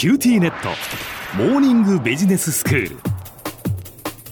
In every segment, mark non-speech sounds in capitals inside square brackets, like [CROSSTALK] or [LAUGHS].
QTnet。モーニングビジネススクール。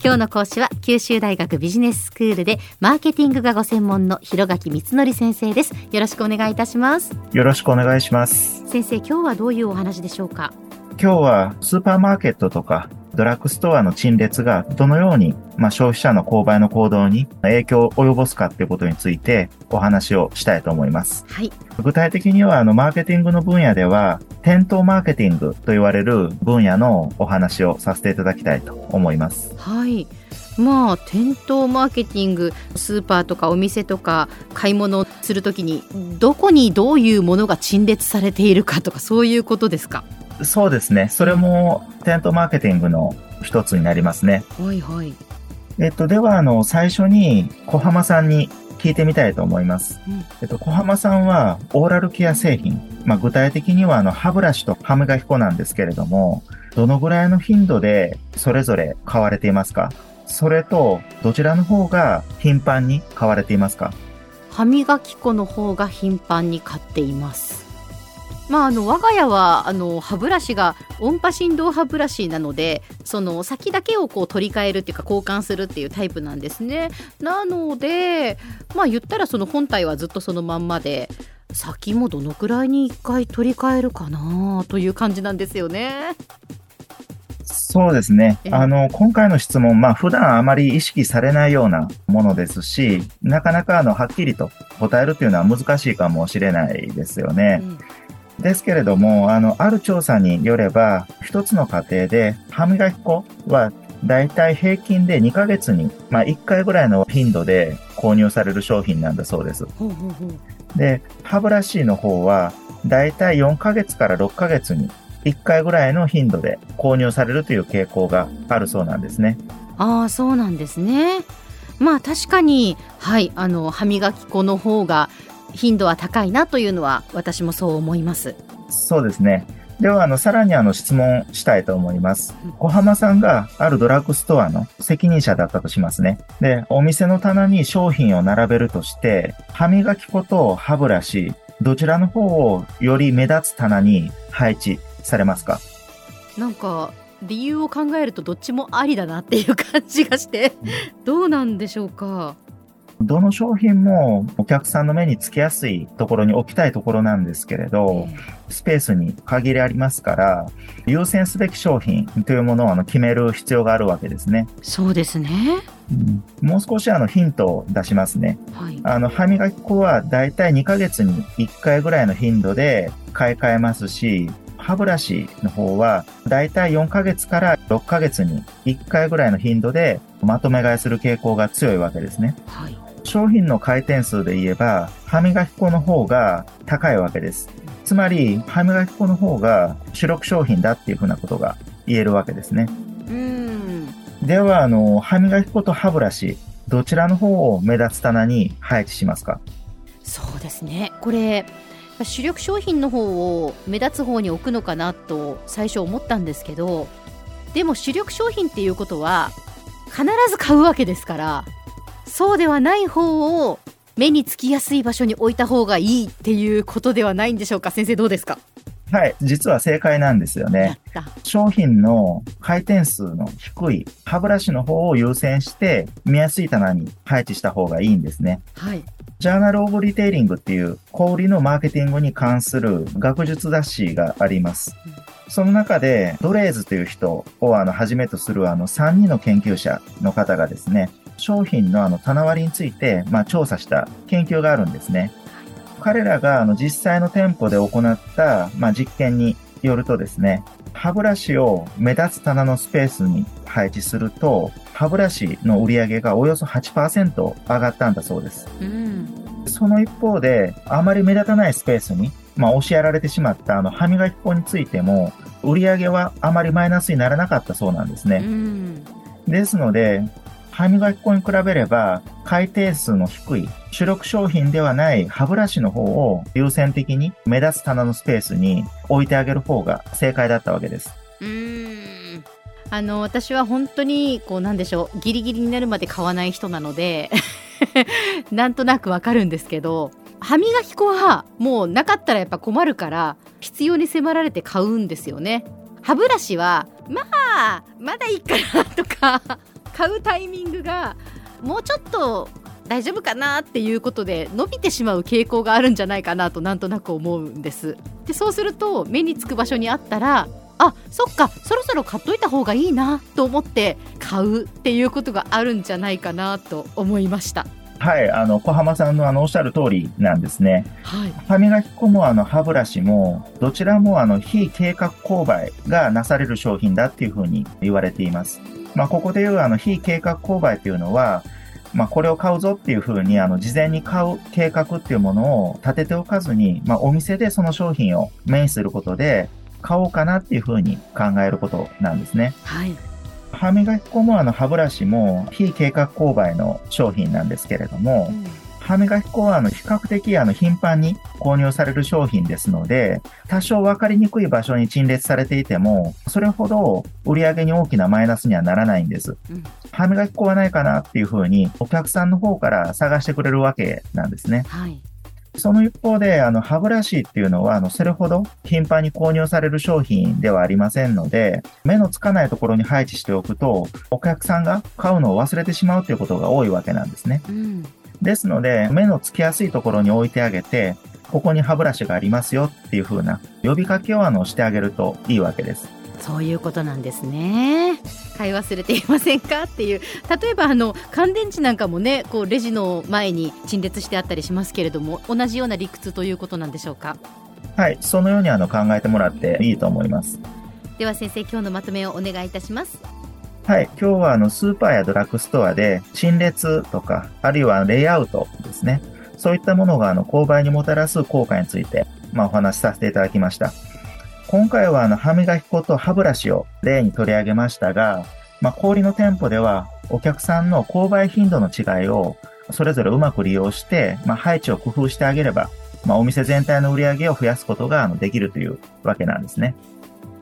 今日の講師は九州大学ビジネススクールでマーケティングがご専門の広垣光則先生です。よろしくお願いいたします。よろしくお願いします。先生今日はどういうお話でしょうか？今日はスーパーマーケットとかドラッグストアの陳列がどのように、まあ、消費者の購買の行動に影響を及ぼすかっていうことについてお話をしたいと思います。はい。具体的には、あの、マーケティングの分野では、店頭マーケティングと言われる分野のお話をさせていただきたいと思います。はい。まあ店頭マーケティングスーパーとかお店とか買い物するときにどこにどういうものが陳列されているかとかそういうことですか？そうですね。それも店頭マーケティングの一つになりますね。はいはい。えっと、では、あの、最初に小浜さんに聞いてみたいと思います。うん、えっと、小浜さんはオーラルケア製品、まあ、具体的にはあの歯ブラシと歯磨き粉なんですけれども、どのぐらいの頻度でそれぞれ買われていますか？それと、どちらの方が頻繁に買われていますか？歯磨き粉の方が頻繁に買っています。まあ、あの我が家はあの歯ブラシが音波振動歯ブラシなのでその先だけをこう取り替えるっていうか交換するっていうタイプなんですね。なのでまあ言ったらその本体はずっとそのまんまで先もどのくらいに1回取り替えるかなという感じなんですよね。そうですね。あの、今回の質問、まあ普段あまり意識されないようなものですし、なかなかあの、はっきりと答えるというのは難しいかもしれないですよね。うんですけれども、あの、ある調査によれば、一つの家庭で歯磨き粉はだいたい平均で2ヶ月に、まあ、1回ぐらいの頻度で購入される商品なんだそうです。で、歯ブラシの方は、だいたい4ヶ月から6ヶ月に1回ぐらいの頻度で購入されるという傾向があるそうなんですね。ああ、そうなんですね。まあ確かに、はい、あの、歯磨き粉の方が頻度は高いなというのは私もそう思います。そうですね。では、あの、さらにあの、質問したいと思います。小浜さんがあるドラッグストアの責任者だったとしますね。で、お店の棚に商品を並べるとして、歯磨き粉と歯ブラシ、どちらの方をより目立つ棚に配置されますか？なんか、理由を考えるとどっちもありだなっていう感じがして、どうなんでしょうか？どの商品もお客さんの目につきやすいところに置きたいところなんですけれど、スペースに限りありますから、優先すべき商品というものをあの決める必要があるわけですね。そうですね。うん、もう少しあのヒントを出しますね。はい、あの歯磨き粉はだいたい2ヶ月に1回ぐらいの頻度で買い替えますし、歯ブラシの方は、だいたい4ヶ月から6ヶ月に1回ぐらいの頻度でまとめ買いする傾向が強いわけですね。はい、商品の回転数で言えば、歯磨き粉の方が高いわけです。つまり、歯磨き粉の方が主力商品だっていうふうなことが言えるわけですね。うんでは、あの、歯磨き粉と歯ブラシ、どちらの方を目立つ棚に配置しますか？そうですね。これ、主力商品の方を目立つ方に置くのかなと最初思ったんですけどでも主力商品っていうことは必ず買うわけですからそうではない方を目につきやすい場所に置いた方がいいっていうことではないんでしょうか先生どうですか？はい、実は正解なんですよね。商品の回転数の低い歯ブラシの方を優先して見やすい棚に配置した方がいいんですね。はい。ジャーナル・オブ・リテイリングっていう小売りのマーケティングに関する学術雑誌があります。その中で、ドレーズという人をあの、はじめとするあの、3人の研究者の方がですね、商品のあの、棚割りについて、まあ、調査した研究があるんですね。彼らがあの、実際の店舗で行った、まあ、実験によるとですね、歯ブラシを目立つ棚のスペースに配置すると、歯ブラシの売り上げがおよそ8%上がったんだそうです。うん、その一方で、あまり目立たないスペースに、まあ、押しやられてしまったあの歯磨き粉についても、売り上げはあまりマイナスにならなかったそうなんですね。うん、ですので、歯磨き粉に比べれば、回転数の低い主力商品ではない歯ブラシの方を優先的に目立つ棚のスペースに置いてあげる方が正解だったわけです。うんあの私は本当にこうなんでしょうギリギリになるまで買わない人なので [LAUGHS] なんとなくわかるんですけど歯磨き粉はもうなかったらやっぱ困るから必要に迫られて買うんですよね歯ブラシはまあまだいいかなとか買うタイミングがもうちょっと大丈夫かなっていうことで伸びてしまう傾向があるんじゃないかなとなんとなく思うんです。でそうすると目につく場所にあったらあそっかそろそろ買っといた方がいいなと思って買うっていうことがあるんじゃないかなと思いました。はい、あの、小浜さんのあの、おっしゃる通りなんですね。はい。歯磨き粉もあの、歯ブラシも、どちらもあの、非計画購買がなされる商品だっていうふうに言われています。まあ、ここでいうあの、非計画購買というのは、まあ、これを買うぞっていうふうに、あの、事前に買う計画っていうものを立てておかずに、まあ、お店でその商品を目にすることで、買おうかなっていうふうに考えることなんですね。はい。歯磨き粉もあの歯ブラシも非計画購買の商品なんですけれども、うん歯磨き粉はあの比較的あの頻繁に購入される商品ですので、多少分かりにくい場所に陳列されていても、それほど売り上げに大きなマイナスにはならないんです。うん、歯磨き粉はないかなっていうふうにお客さんの方から探してくれるわけなんですね。はいその一方で、あの、歯ブラシっていうのは、あの、それほど頻繁に購入される商品ではありませんので、目のつかないところに配置しておくと、お客さんが買うのを忘れてしまうということが多いわけなんですね。うん、ですので、目のつきやすいところに置いてあげて、ここに歯ブラシがありますよっていう風な呼びかけをあのしてあげるといいわけです。そういうことなんですね。買い忘れていませんかっていう。例えばあの乾電池なんかもねこうレジの前に陳列してあったりしますけれども同じような理屈ということなんでしょうか？はいそのようにあの考えてもらっていいと思います。では先生今日のまとめをお願いいたします。はい今日はあのスーパーやドラッグストアで陳列とかあるいはレイアウトですね。そういったものがあの購買にもたらす効果について、まあ、お話しさせていただきました。今回はあの歯磨き粉と歯ブラシを例に取り上げましたが、まあ、氷の店舗ではお客さんの購買頻度の違いをそれぞれうまく利用して、まあ、配置を工夫してあげれば、まあ、お店全体の売り上げを増やすことができるというわけなんですね。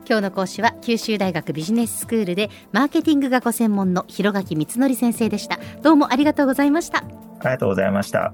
今日の講師は九州大学ビジネススクールでマーケティングがご専門の広垣光則先生でした。どうもありがとうございました。ありがとうございました。